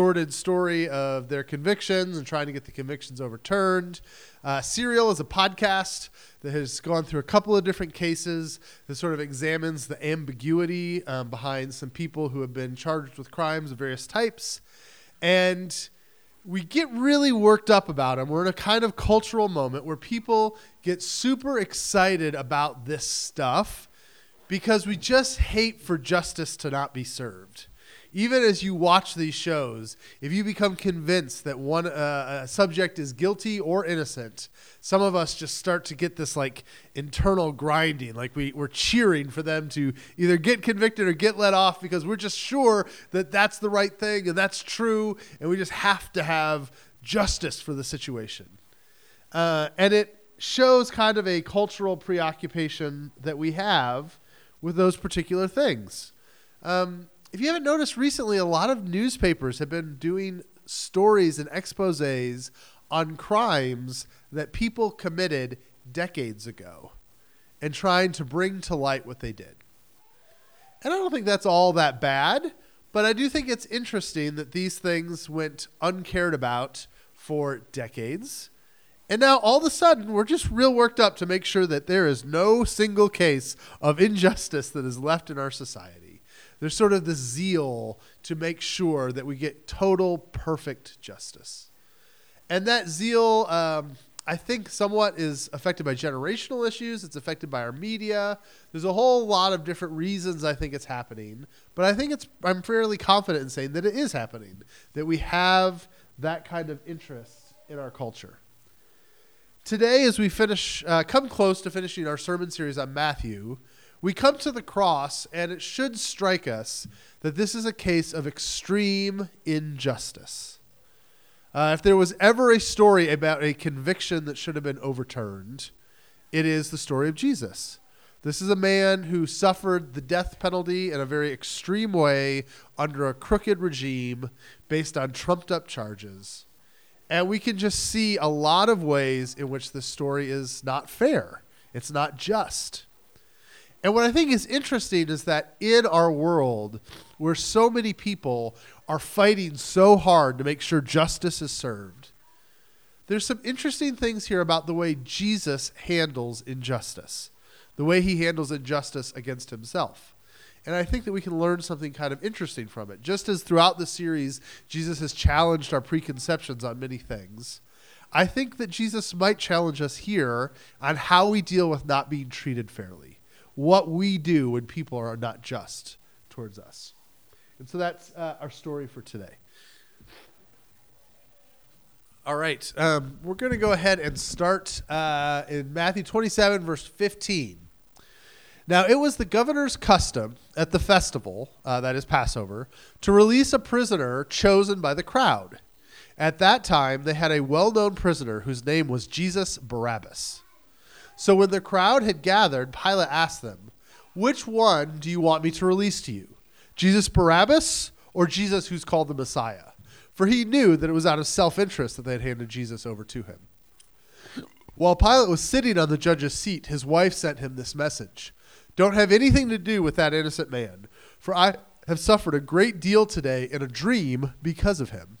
sordid story of their convictions and trying to get the convictions overturned. Uh, Serial is a podcast that has gone through a couple of different cases that sort of examines the ambiguity um, behind some people who have been charged with crimes of various types. And we get really worked up about them. We're in a kind of cultural moment where people get super excited about this stuff because we just hate for justice to not be served even as you watch these shows, if you become convinced that one uh, subject is guilty or innocent, some of us just start to get this like internal grinding, like we, we're cheering for them to either get convicted or get let off because we're just sure that that's the right thing and that's true, and we just have to have justice for the situation. Uh, and it shows kind of a cultural preoccupation that we have with those particular things. Um, if you haven't noticed recently, a lot of newspapers have been doing stories and exposes on crimes that people committed decades ago and trying to bring to light what they did. And I don't think that's all that bad, but I do think it's interesting that these things went uncared about for decades. And now all of a sudden, we're just real worked up to make sure that there is no single case of injustice that is left in our society. There's sort of the zeal to make sure that we get total perfect justice. And that zeal, um, I think, somewhat is affected by generational issues. It's affected by our media. There's a whole lot of different reasons I think it's happening. But I think it's, I'm fairly confident in saying that it is happening, that we have that kind of interest in our culture. Today, as we finish, uh, come close to finishing our sermon series on Matthew, we come to the cross, and it should strike us that this is a case of extreme injustice. Uh, if there was ever a story about a conviction that should have been overturned, it is the story of Jesus. This is a man who suffered the death penalty in a very extreme way under a crooked regime based on trumped up charges. And we can just see a lot of ways in which this story is not fair. It's not just. And what I think is interesting is that in our world, where so many people are fighting so hard to make sure justice is served, there's some interesting things here about the way Jesus handles injustice, the way he handles injustice against himself. And I think that we can learn something kind of interesting from it. Just as throughout the series, Jesus has challenged our preconceptions on many things, I think that Jesus might challenge us here on how we deal with not being treated fairly what we do when people are not just towards us. And so that's uh, our story for today. All right. Um, we're going to go ahead and start uh, in Matthew 27, verse 15. Now, it was the governor's custom at the festival, uh, that is Passover, to release a prisoner chosen by the crowd. At that time, they had a well known prisoner whose name was Jesus Barabbas. So when the crowd had gathered, Pilate asked them, Which one do you want me to release to you? Jesus Barabbas or Jesus who's called the Messiah? For he knew that it was out of self interest that they had handed Jesus over to him. While Pilate was sitting on the judge's seat, his wife sent him this message Don't have anything to do with that innocent man, for I have suffered a great deal today in a dream because of him.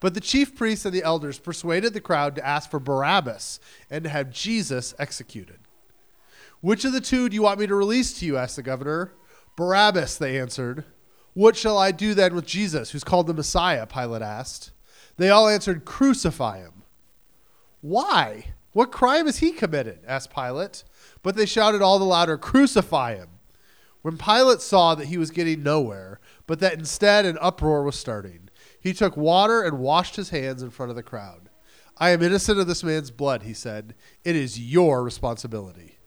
But the chief priests and the elders persuaded the crowd to ask for Barabbas and to have Jesus executed. Which of the two do you want me to release to you? asked the governor. Barabbas, they answered. What shall I do then with Jesus, who's called the Messiah? Pilate asked. They all answered, Crucify him. Why? What crime has he committed? asked Pilate. But they shouted all the louder, Crucify him. When Pilate saw that he was getting nowhere, but that instead an uproar was starting, he took water and washed his hands in front of the crowd. I am innocent of this man's blood, he said. It is your responsibility.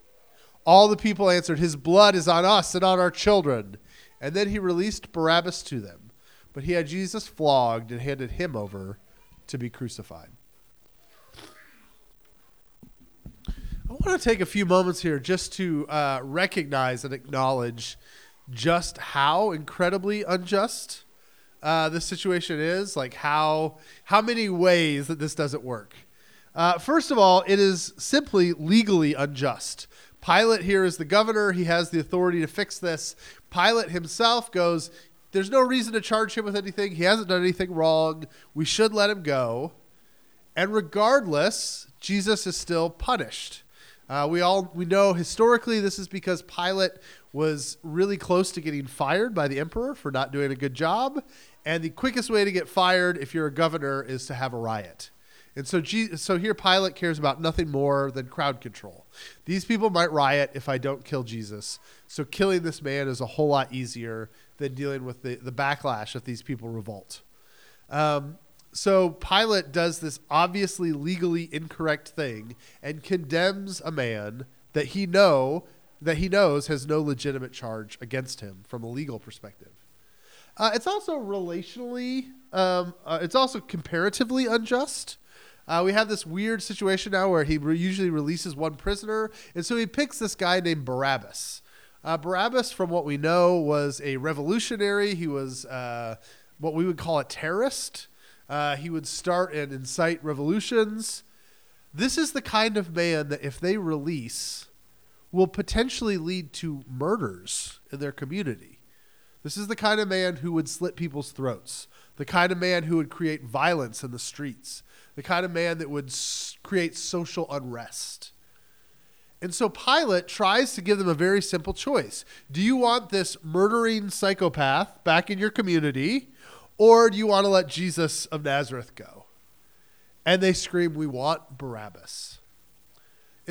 All the people answered, His blood is on us and on our children. And then he released Barabbas to them. But he had Jesus flogged and handed him over to be crucified. I want to take a few moments here just to uh, recognize and acknowledge just how incredibly unjust uh, this situation is, like how how many ways that this doesn't work. Uh, first of all, it is simply legally unjust. Pilate here is the governor; he has the authority to fix this. Pilate himself goes, there's no reason to charge him with anything. He hasn't done anything wrong. We should let him go. And regardless, Jesus is still punished. Uh, we all we know historically this is because Pilate was really close to getting fired by the emperor for not doing a good job, and the quickest way to get fired if you're a governor is to have a riot. And so, so here Pilate cares about nothing more than crowd control. These people might riot if I don't kill Jesus. So killing this man is a whole lot easier than dealing with the, the backlash if these people revolt. Um, so Pilate does this obviously legally incorrect thing and condemns a man that he know that he knows has no legitimate charge against him from a legal perspective. Uh, it's also relationally, um, uh, it's also comparatively unjust. Uh, we have this weird situation now where he re- usually releases one prisoner, and so he picks this guy named Barabbas. Uh, Barabbas, from what we know, was a revolutionary. He was uh, what we would call a terrorist. Uh, he would start and incite revolutions. This is the kind of man that, if they release, will potentially lead to murders in their community. This is the kind of man who would slit people's throats, the kind of man who would create violence in the streets, the kind of man that would s- create social unrest. And so Pilate tries to give them a very simple choice. Do you want this murdering psychopath back in your community, or do you want to let Jesus of Nazareth go? And they scream, We want Barabbas.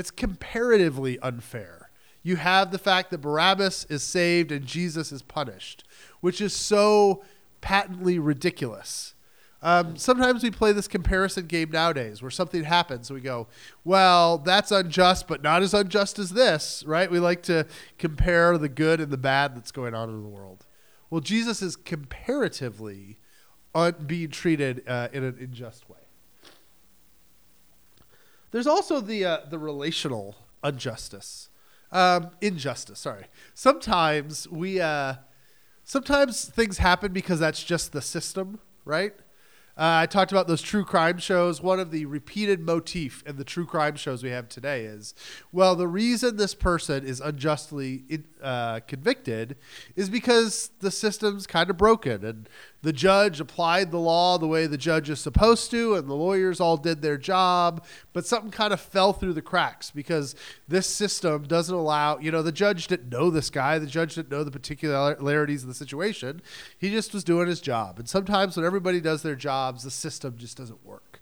It's comparatively unfair. You have the fact that Barabbas is saved and Jesus is punished, which is so patently ridiculous. Um, sometimes we play this comparison game nowadays where something happens we go, well, that's unjust, but not as unjust as this, right? We like to compare the good and the bad that's going on in the world. Well, Jesus is comparatively un- being treated uh, in an unjust way. There's also the uh, the relational injustice, um, injustice. Sorry. Sometimes we, uh, sometimes things happen because that's just the system, right? Uh, I talked about those true crime shows. One of the repeated motif in the true crime shows we have today is, well, the reason this person is unjustly uh, convicted is because the system's kind of broken, and the judge applied the law the way the judge is supposed to, and the lawyers all did their job, but something kind of fell through the cracks because this system doesn't allow, you know, the judge didn't know this guy, the judge didn't know the particularities of the situation. He just was doing his job. And sometimes when everybody does their jobs, the system just doesn't work.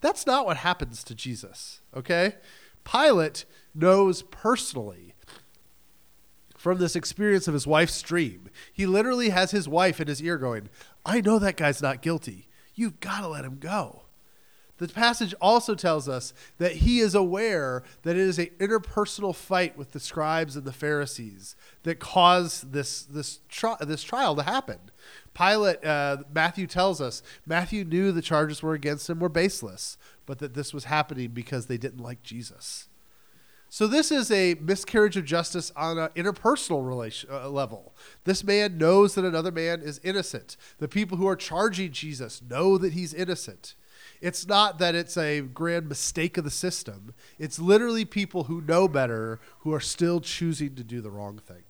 That's not what happens to Jesus, okay? Pilate knows personally from this experience of his wife's dream. He literally has his wife in his ear going, I know that guy's not guilty. You've got to let him go. The passage also tells us that he is aware that it is an interpersonal fight with the scribes and the Pharisees that caused this, this, tri- this trial to happen. Pilate, uh, Matthew tells us, Matthew knew the charges were against him were baseless, but that this was happening because they didn't like Jesus. So this is a miscarriage of justice on an interpersonal relation uh, level. This man knows that another man is innocent. The people who are charging Jesus know that he's innocent. It's not that it's a grand mistake of the system. It's literally people who know better who are still choosing to do the wrong thing.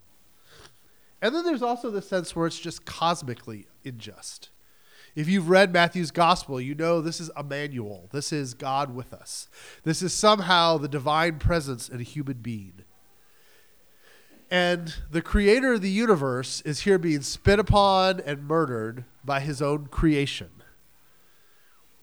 And then there's also the sense where it's just cosmically unjust. If you've read Matthew's gospel, you know this is Emmanuel. This is God with us. This is somehow the divine presence in a human being. And the creator of the universe is here being spit upon and murdered by his own creation.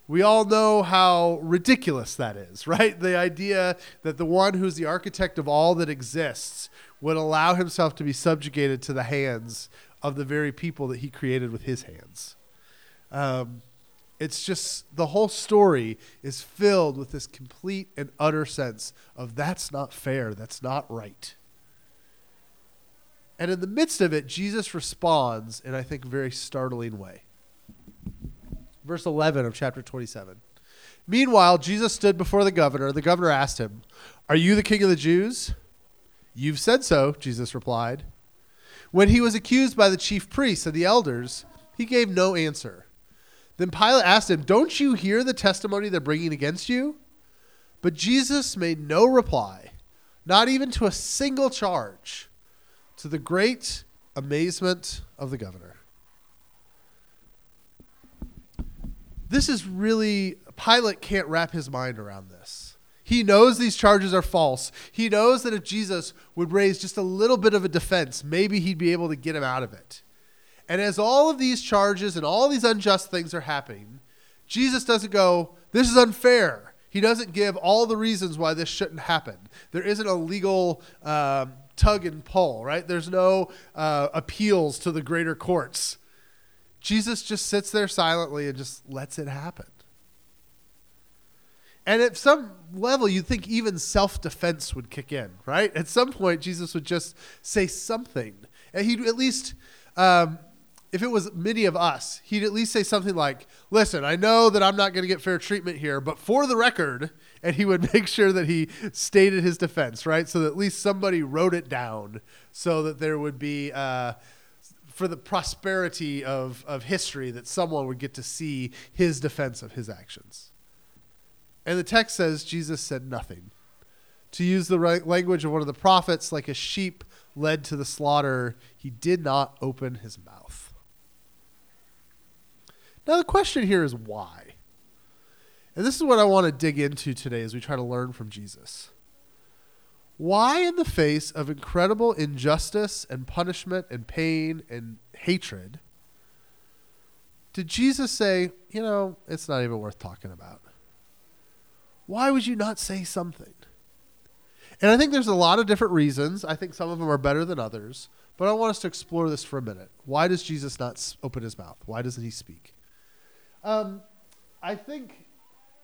We all know how ridiculous that is, right? The idea that the one who's the architect of all that exists would allow himself to be subjugated to the hands of the very people that he created with his hands. Um, it's just the whole story is filled with this complete and utter sense of that's not fair, that's not right. And in the midst of it, Jesus responds in, I think, a very startling way. Verse 11 of chapter 27. Meanwhile, Jesus stood before the governor. The governor asked him, Are you the king of the Jews? You've said so, Jesus replied. When he was accused by the chief priests and the elders, he gave no answer. Then Pilate asked him, Don't you hear the testimony they're bringing against you? But Jesus made no reply, not even to a single charge, to the great amazement of the governor. This is really, Pilate can't wrap his mind around this. He knows these charges are false. He knows that if Jesus would raise just a little bit of a defense, maybe he'd be able to get him out of it. And as all of these charges and all these unjust things are happening, Jesus doesn't go, This is unfair. He doesn't give all the reasons why this shouldn't happen. There isn't a legal um, tug and pull, right? There's no uh, appeals to the greater courts. Jesus just sits there silently and just lets it happen. And at some level, you'd think even self defense would kick in, right? At some point, Jesus would just say something. And he'd at least um, if it was many of us, he'd at least say something like, Listen, I know that I'm not going to get fair treatment here, but for the record, and he would make sure that he stated his defense, right? So that at least somebody wrote it down so that there would be, uh, for the prosperity of, of history, that someone would get to see his defense of his actions. And the text says Jesus said nothing. To use the right language of one of the prophets, like a sheep led to the slaughter, he did not open his mouth. Now, the question here is why? And this is what I want to dig into today as we try to learn from Jesus. Why, in the face of incredible injustice and punishment and pain and hatred, did Jesus say, you know, it's not even worth talking about? Why would you not say something? And I think there's a lot of different reasons. I think some of them are better than others. But I want us to explore this for a minute. Why does Jesus not open his mouth? Why doesn't he speak? Um, I think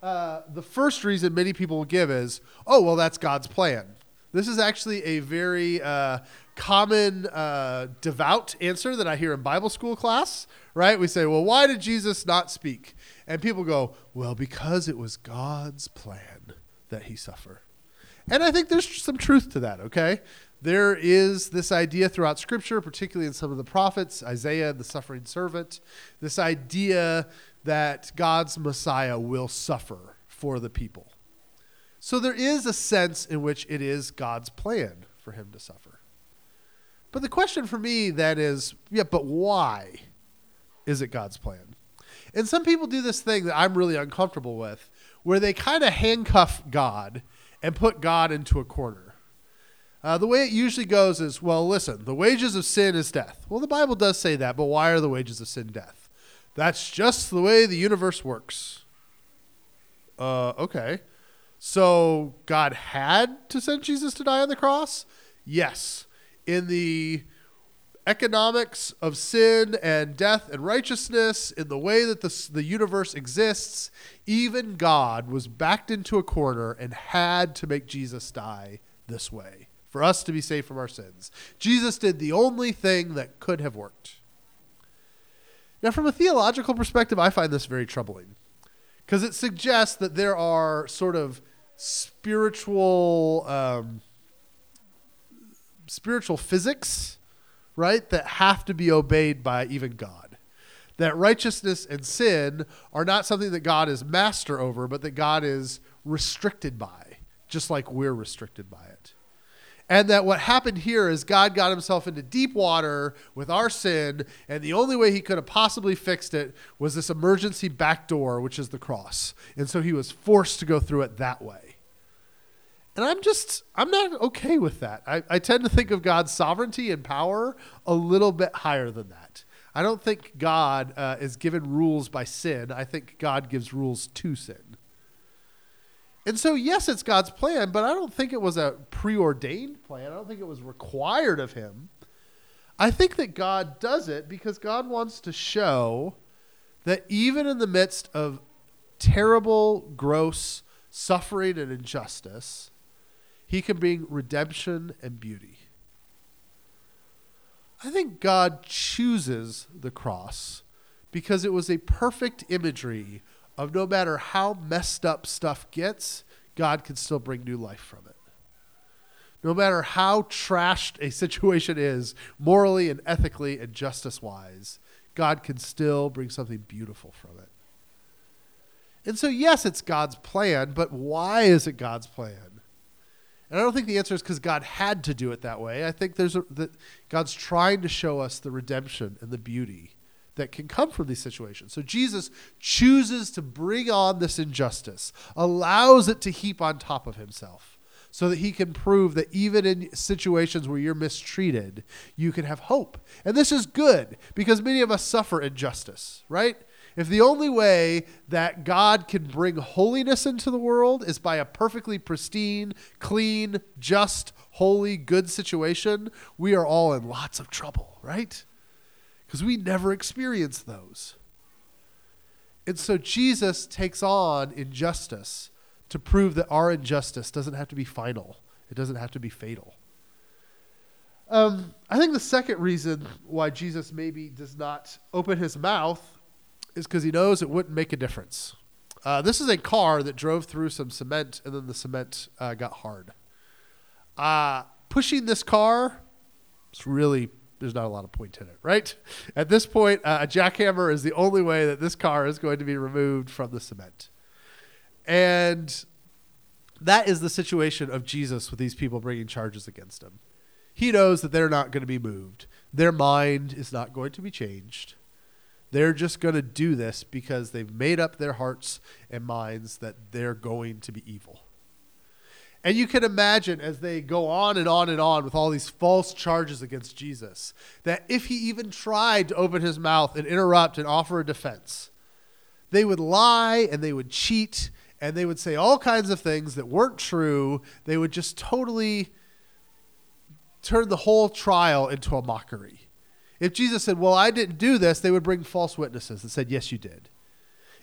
uh, the first reason many people will give is, oh, well, that's God's plan. This is actually a very uh, common uh, devout answer that I hear in Bible school class, right? We say, well, why did Jesus not speak? And people go, well, because it was God's plan that he suffer. And I think there's some truth to that, okay? There is this idea throughout Scripture, particularly in some of the prophets, Isaiah, the suffering servant, this idea that God's Messiah will suffer for the people. So there is a sense in which it is God's plan for him to suffer. But the question for me then is yeah, but why is it God's plan? And some people do this thing that I'm really uncomfortable with, where they kind of handcuff God and put God into a corner. Uh, the way it usually goes is well, listen, the wages of sin is death. Well, the Bible does say that, but why are the wages of sin death? That's just the way the universe works. Uh, okay. So God had to send Jesus to die on the cross? Yes. In the economics of sin and death and righteousness, in the way that the, the universe exists, even God was backed into a corner and had to make Jesus die this way for us to be saved from our sins. Jesus did the only thing that could have worked. Now, from a theological perspective, I find this very troubling because it suggests that there are sort of spiritual um, spiritual physics, right, that have to be obeyed by even God. That righteousness and sin are not something that God is master over, but that God is restricted by, just like we're restricted by it. And that what happened here is God got himself into deep water with our sin, and the only way he could have possibly fixed it was this emergency back door, which is the cross. And so he was forced to go through it that way. And I'm just, I'm not okay with that. I, I tend to think of God's sovereignty and power a little bit higher than that. I don't think God uh, is given rules by sin. I think God gives rules to sin. And so, yes, it's God's plan, but I don't think it was a preordained plan. I don't think it was required of him. I think that God does it because God wants to show that even in the midst of terrible, gross suffering and injustice, he can bring redemption and beauty. I think God chooses the cross because it was a perfect imagery of no matter how messed up stuff gets, God can still bring new life from it. No matter how trashed a situation is, morally and ethically and justice wise, God can still bring something beautiful from it. And so, yes, it's God's plan, but why is it God's plan? And I don't think the answer is because God had to do it that way. I think there's a, that God's trying to show us the redemption and the beauty that can come from these situations. So Jesus chooses to bring on this injustice, allows it to heap on top of himself, so that he can prove that even in situations where you're mistreated, you can have hope. And this is good because many of us suffer injustice, right? If the only way that God can bring holiness into the world is by a perfectly pristine, clean, just, holy, good situation, we are all in lots of trouble, right? Because we never experience those. And so Jesus takes on injustice to prove that our injustice doesn't have to be final, it doesn't have to be fatal. Um, I think the second reason why Jesus maybe does not open his mouth is because he knows it wouldn't make a difference. Uh, this is a car that drove through some cement and then the cement uh, got hard. Uh, pushing this car, it's really, there's not a lot of point in it, right? At this point, uh, a jackhammer is the only way that this car is going to be removed from the cement. And that is the situation of Jesus with these people bringing charges against him. He knows that they're not going to be moved, their mind is not going to be changed. They're just going to do this because they've made up their hearts and minds that they're going to be evil. And you can imagine as they go on and on and on with all these false charges against Jesus, that if he even tried to open his mouth and interrupt and offer a defense, they would lie and they would cheat and they would say all kinds of things that weren't true. They would just totally turn the whole trial into a mockery. If Jesus said, Well, I didn't do this, they would bring false witnesses that said, Yes, you did.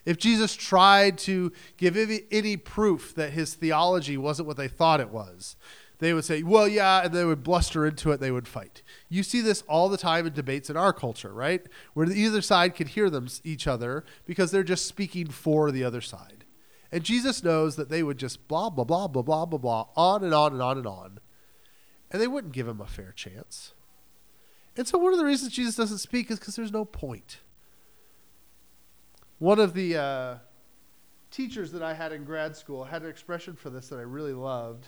If Jesus tried to give any proof that his theology wasn't what they thought it was, they would say, Well, yeah, and they would bluster into it, they would fight. You see this all the time in debates in our culture, right? Where either side can hear them each other because they're just speaking for the other side. And Jesus knows that they would just blah, blah, blah, blah, blah, blah, blah, on and on and on and on. And they wouldn't give him a fair chance. And so one of the reasons Jesus doesn't speak is because there's no point. One of the uh, teachers that I had in grad school had an expression for this that I really loved.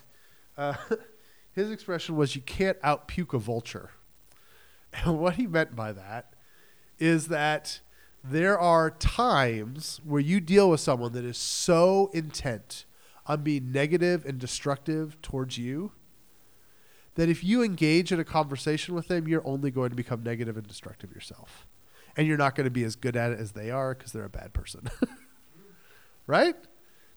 Uh, his expression was, You can't out puke a vulture. And what he meant by that is that there are times where you deal with someone that is so intent on being negative and destructive towards you that if you engage in a conversation with them, you're only going to become negative and destructive yourself. And you're not going to be as good at it as they are because they're a bad person. right?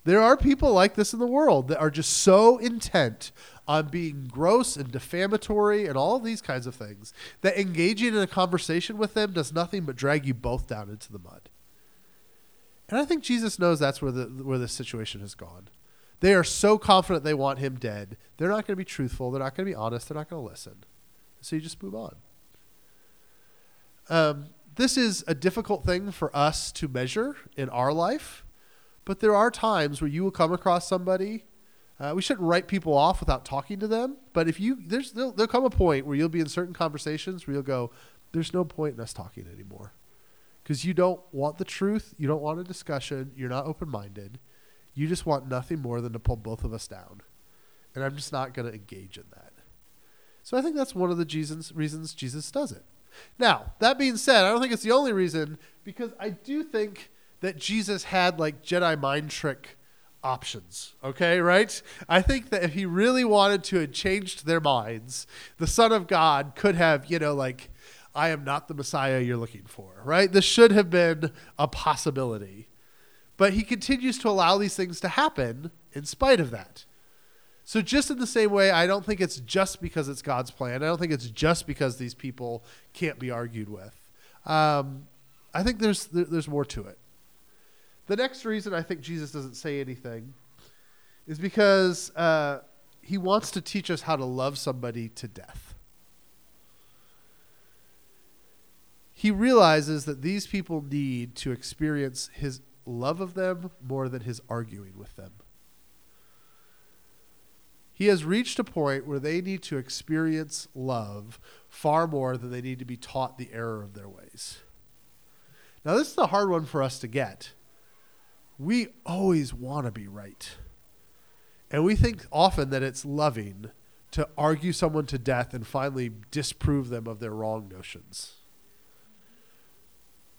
There are people like this in the world that are just so intent on being gross and defamatory and all these kinds of things that engaging in a conversation with them does nothing but drag you both down into the mud. And I think Jesus knows that's where the where this situation has gone. They are so confident they want him dead. They're not going to be truthful. They're not going to be honest. They're not going to listen. So you just move on. Um, this is a difficult thing for us to measure in our life, but there are times where you will come across somebody. Uh, we shouldn't write people off without talking to them, but if you there's there'll, there'll come a point where you'll be in certain conversations where you'll go, "There's no point in us talking anymore," because you don't want the truth, you don't want a discussion, you're not open minded you just want nothing more than to pull both of us down. And I'm just not going to engage in that. So I think that's one of the Jesus, reasons Jesus does it. Now, that being said, I don't think it's the only reason because I do think that Jesus had like Jedi mind trick options. Okay, right? I think that if he really wanted to have changed their minds, the Son of God could have, you know, like, I am not the Messiah you're looking for, right? This should have been a possibility. But he continues to allow these things to happen in spite of that. So, just in the same way, I don't think it's just because it's God's plan. I don't think it's just because these people can't be argued with. Um, I think there's there's more to it. The next reason I think Jesus doesn't say anything is because uh, he wants to teach us how to love somebody to death. He realizes that these people need to experience his love of them more than his arguing with them. He has reached a point where they need to experience love far more than they need to be taught the error of their ways. Now, this is a hard one for us to get. We always want to be right. And we think often that it's loving to argue someone to death and finally disprove them of their wrong notions.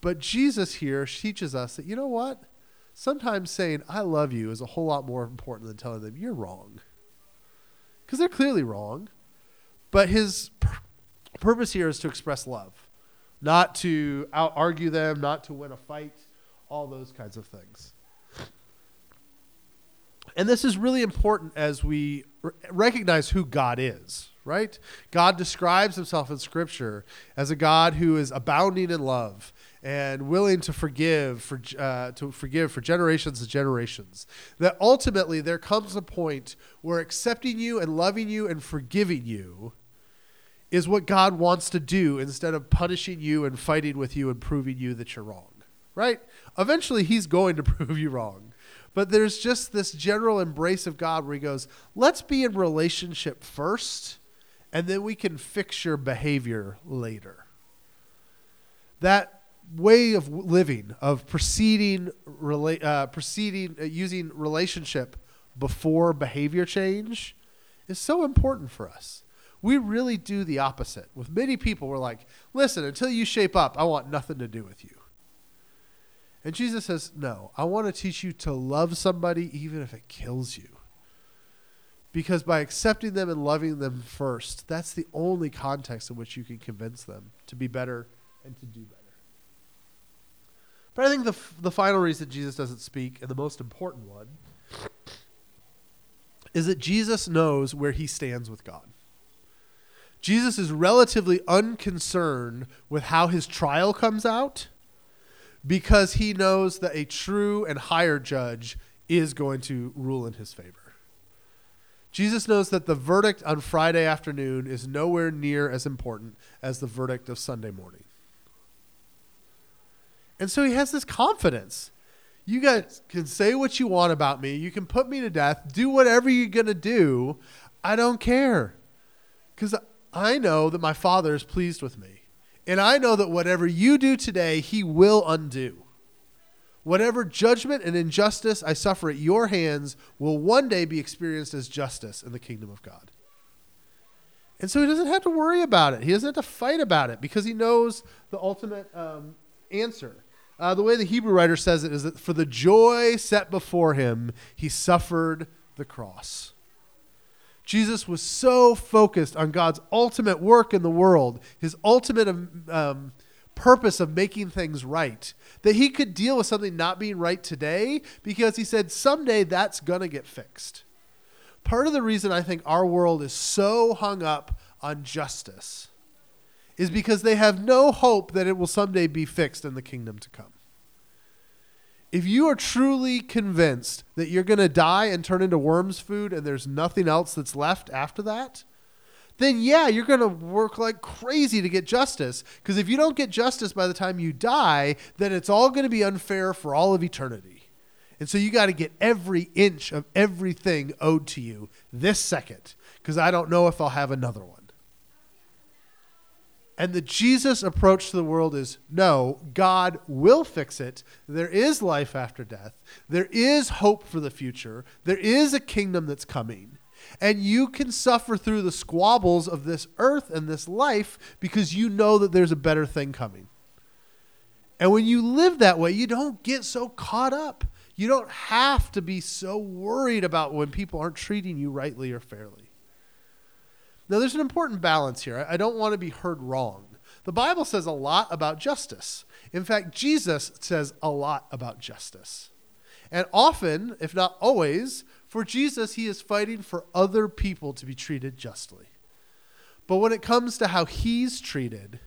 But Jesus here teaches us that, you know what? Sometimes saying, I love you is a whole lot more important than telling them you're wrong. Because they're clearly wrong. But his pur- purpose here is to express love, not to out argue them, not to win a fight, all those kinds of things. And this is really important as we r- recognize who God is, right? God describes himself in Scripture as a God who is abounding in love and willing to forgive for uh, to forgive for generations and generations. That ultimately there comes a point where accepting you and loving you and forgiving you is what God wants to do instead of punishing you and fighting with you and proving you that you're wrong. Right? Eventually he's going to prove you wrong. But there's just this general embrace of God where he goes, let's be in relationship first, and then we can fix your behavior later. That way of living, of proceeding, rela- uh, proceeding uh, using relationship before behavior change, is so important for us. We really do the opposite. With many people, we're like, listen, until you shape up, I want nothing to do with you. And Jesus says, No, I want to teach you to love somebody even if it kills you. Because by accepting them and loving them first, that's the only context in which you can convince them to be better and to do better. But I think the, f- the final reason Jesus doesn't speak, and the most important one, is that Jesus knows where he stands with God. Jesus is relatively unconcerned with how his trial comes out because he knows that a true and higher judge is going to rule in his favor. Jesus knows that the verdict on Friday afternoon is nowhere near as important as the verdict of Sunday morning. And so he has this confidence. You guys can say what you want about me. You can put me to death. Do whatever you're going to do. I don't care. Because I know that my Father is pleased with me. And I know that whatever you do today, he will undo. Whatever judgment and injustice I suffer at your hands will one day be experienced as justice in the kingdom of God. And so he doesn't have to worry about it. He doesn't have to fight about it because he knows the ultimate um, answer. Uh, the way the Hebrew writer says it is that for the joy set before him, he suffered the cross. Jesus was so focused on God's ultimate work in the world, his ultimate um, purpose of making things right, that he could deal with something not being right today because he said someday that's going to get fixed. Part of the reason I think our world is so hung up on justice is because they have no hope that it will someday be fixed in the kingdom to come if you are truly convinced that you're going to die and turn into worms food and there's nothing else that's left after that, then yeah, you're going to work like crazy to get justice. Because if you don't get justice by the time you die, then it's all going to be unfair for all of eternity. And so you got to get every inch of everything owed to you this second, because I don't know if I'll have another one. And the Jesus approach to the world is no, God will fix it. There is life after death. There is hope for the future. There is a kingdom that's coming. And you can suffer through the squabbles of this earth and this life because you know that there's a better thing coming. And when you live that way, you don't get so caught up. You don't have to be so worried about when people aren't treating you rightly or fairly. Now, there's an important balance here. I don't want to be heard wrong. The Bible says a lot about justice. In fact, Jesus says a lot about justice. And often, if not always, for Jesus, he is fighting for other people to be treated justly. But when it comes to how he's treated,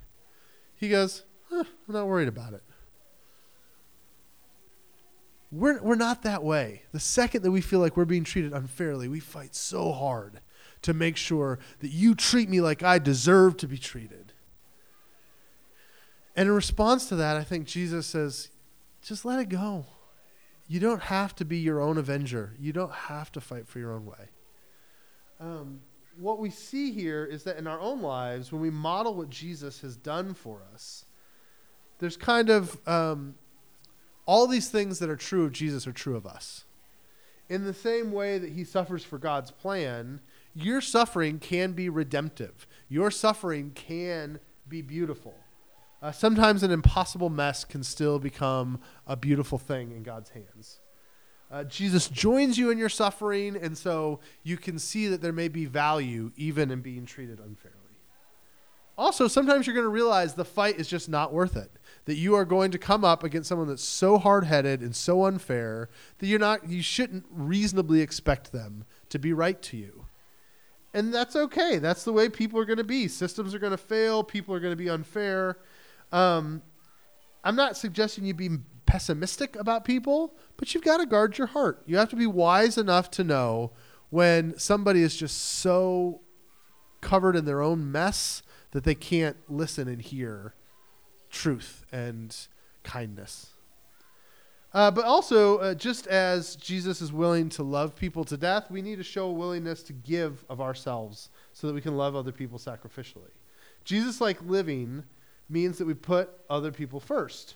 he goes, eh, I'm not worried about it. We're, we're not that way. The second that we feel like we're being treated unfairly, we fight so hard to make sure that you treat me like I deserve to be treated. And in response to that, I think Jesus says, just let it go. You don't have to be your own avenger, you don't have to fight for your own way. Um, what we see here is that in our own lives, when we model what Jesus has done for us, there's kind of um, all these things that are true of Jesus are true of us. In the same way that he suffers for God's plan, your suffering can be redemptive. Your suffering can be beautiful. uh, sometimes an impossible mess can still become a beautiful thing in God's hands. Uh, Jesus joins you in your suffering, and so you can see that there may be value even in being treated unfairly. Also, sometimes you're going to realize the fight is just not worth it. That you are going to come up against someone that's so hard-headed and so unfair that you're not you shouldn't reasonably expect them to be right to you. And that's okay. That's the way people are going to be. Systems are going to fail, people are going to be unfair. Um, I'm not suggesting you be pessimistic about people, but you've got to guard your heart. You have to be wise enough to know when somebody is just so covered in their own mess that they can't listen and hear truth and kindness. Uh, but also, uh, just as Jesus is willing to love people to death, we need to show a willingness to give of ourselves so that we can love other people sacrificially. Jesus like living means that we put other people first.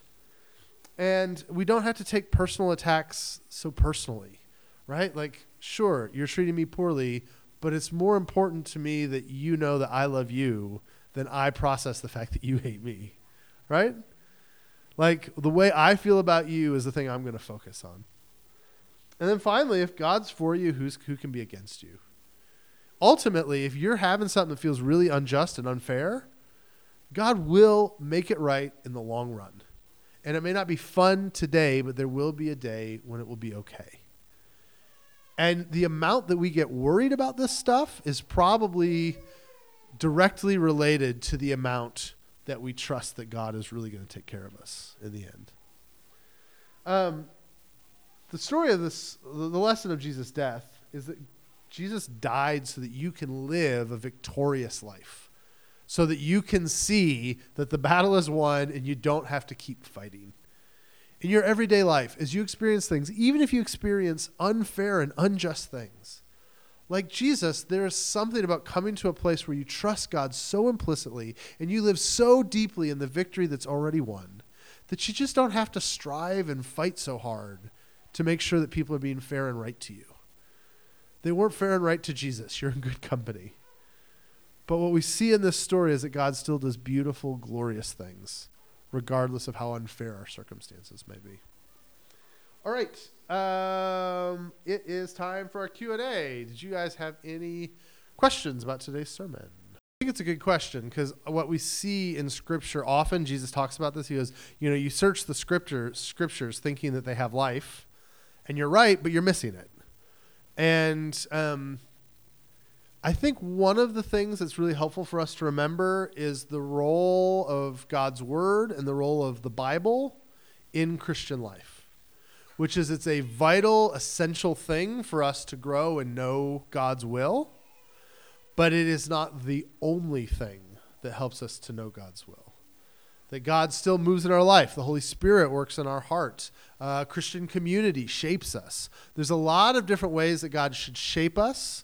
And we don't have to take personal attacks so personally, right? Like, sure, you're treating me poorly, but it's more important to me that you know that I love you than I process the fact that you hate me, right? Like, the way I feel about you is the thing I'm going to focus on. And then finally, if God's for you, who's, who can be against you? Ultimately, if you're having something that feels really unjust and unfair, God will make it right in the long run. And it may not be fun today, but there will be a day when it will be okay. And the amount that we get worried about this stuff is probably directly related to the amount that we trust that God is really going to take care of us in the end. Um, the story of this, the lesson of Jesus' death, is that Jesus died so that you can live a victorious life so that you can see that the battle is won and you don't have to keep fighting. In your everyday life, as you experience things, even if you experience unfair and unjust things, like Jesus, there is something about coming to a place where you trust God so implicitly and you live so deeply in the victory that's already won that you just don't have to strive and fight so hard to make sure that people are being fair and right to you. They weren't fair and right to Jesus. You're in good company. But what we see in this story is that God still does beautiful, glorious things, regardless of how unfair our circumstances may be. All right, um, it is time for our Q and A. Did you guys have any questions about today's sermon? I think it's a good question because what we see in Scripture often, Jesus talks about this. He goes, you know, you search the scripture scriptures thinking that they have life, and you're right, but you're missing it. And um, I think one of the things that's really helpful for us to remember is the role of God's Word and the role of the Bible in Christian life, which is it's a vital, essential thing for us to grow and know God's will, but it is not the only thing that helps us to know God's will. That God still moves in our life. The Holy Spirit works in our heart. Uh, Christian community shapes us. There's a lot of different ways that God should shape us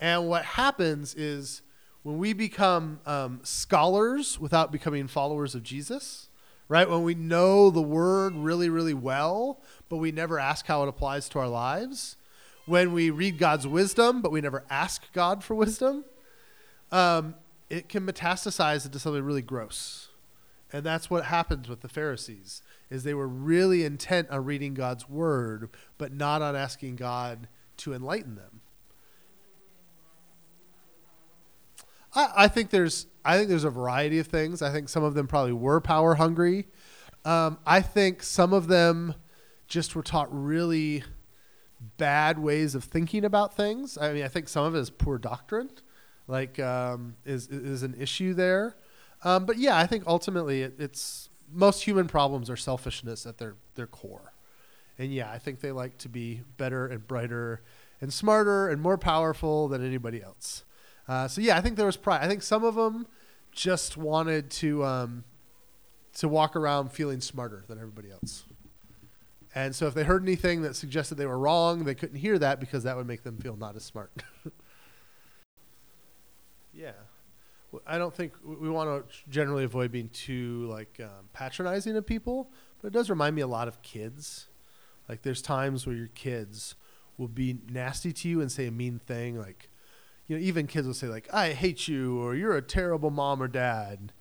and what happens is when we become um, scholars without becoming followers of Jesus, right? When we know the word really, really well, but we never ask how it applies to our lives. When we read God's wisdom, but we never ask God for wisdom, um, it can metastasize into something really gross. And that's what happens with the Pharisees is they were really intent on reading God's word, but not on asking God to enlighten them. I, I think there's I think there's a variety of things. I think some of them probably were power hungry. Um, I think some of them just were taught really bad ways of thinking about things. I mean, I think some of it is poor doctrine, like um, is is an issue there. Um, but yeah, I think ultimately it, it's most human problems are selfishness at their their core, and yeah, I think they like to be better and brighter and smarter and more powerful than anybody else. Uh, so yeah, I think there was pride. I think some of them just wanted to um, to walk around feeling smarter than everybody else. And so if they heard anything that suggested they were wrong, they couldn't hear that because that would make them feel not as smart. yeah. I don't think we want to generally avoid being too like um, patronizing of people, but it does remind me a lot of kids. Like there's times where your kids will be nasty to you and say a mean thing like you know, even kids will say like, "I hate you," or "You're a terrible mom or dad,"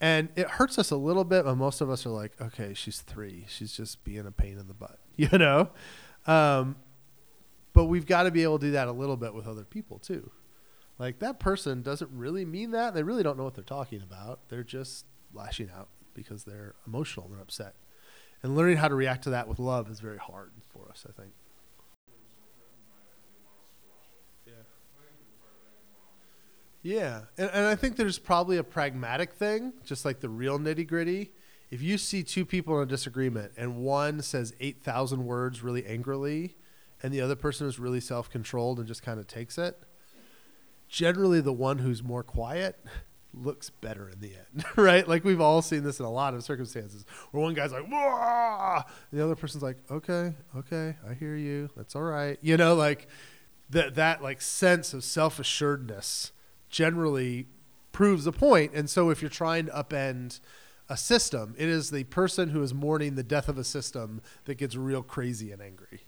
And it hurts us a little bit, but most of us are like, okay, she's three. She's just being a pain in the butt, you know? Um, but we've got to be able to do that a little bit with other people too. Like that person doesn't really mean that. They really don't know what they're talking about. They're just lashing out because they're emotional, they're upset. And learning how to react to that with love is very hard for us, I think. Yeah, and, and I think there's probably a pragmatic thing, just like the real nitty gritty. If you see two people in a disagreement and one says 8,000 words really angrily and the other person is really self controlled and just kind of takes it, generally the one who's more quiet looks better in the end, right? Like we've all seen this in a lot of circumstances where one guy's like, Wah! the other person's like, okay, okay, I hear you. That's all right. You know, like that, that like sense of self assuredness generally proves a point. And so if you're trying to upend a system, it is the person who is mourning the death of a system that gets real crazy and angry.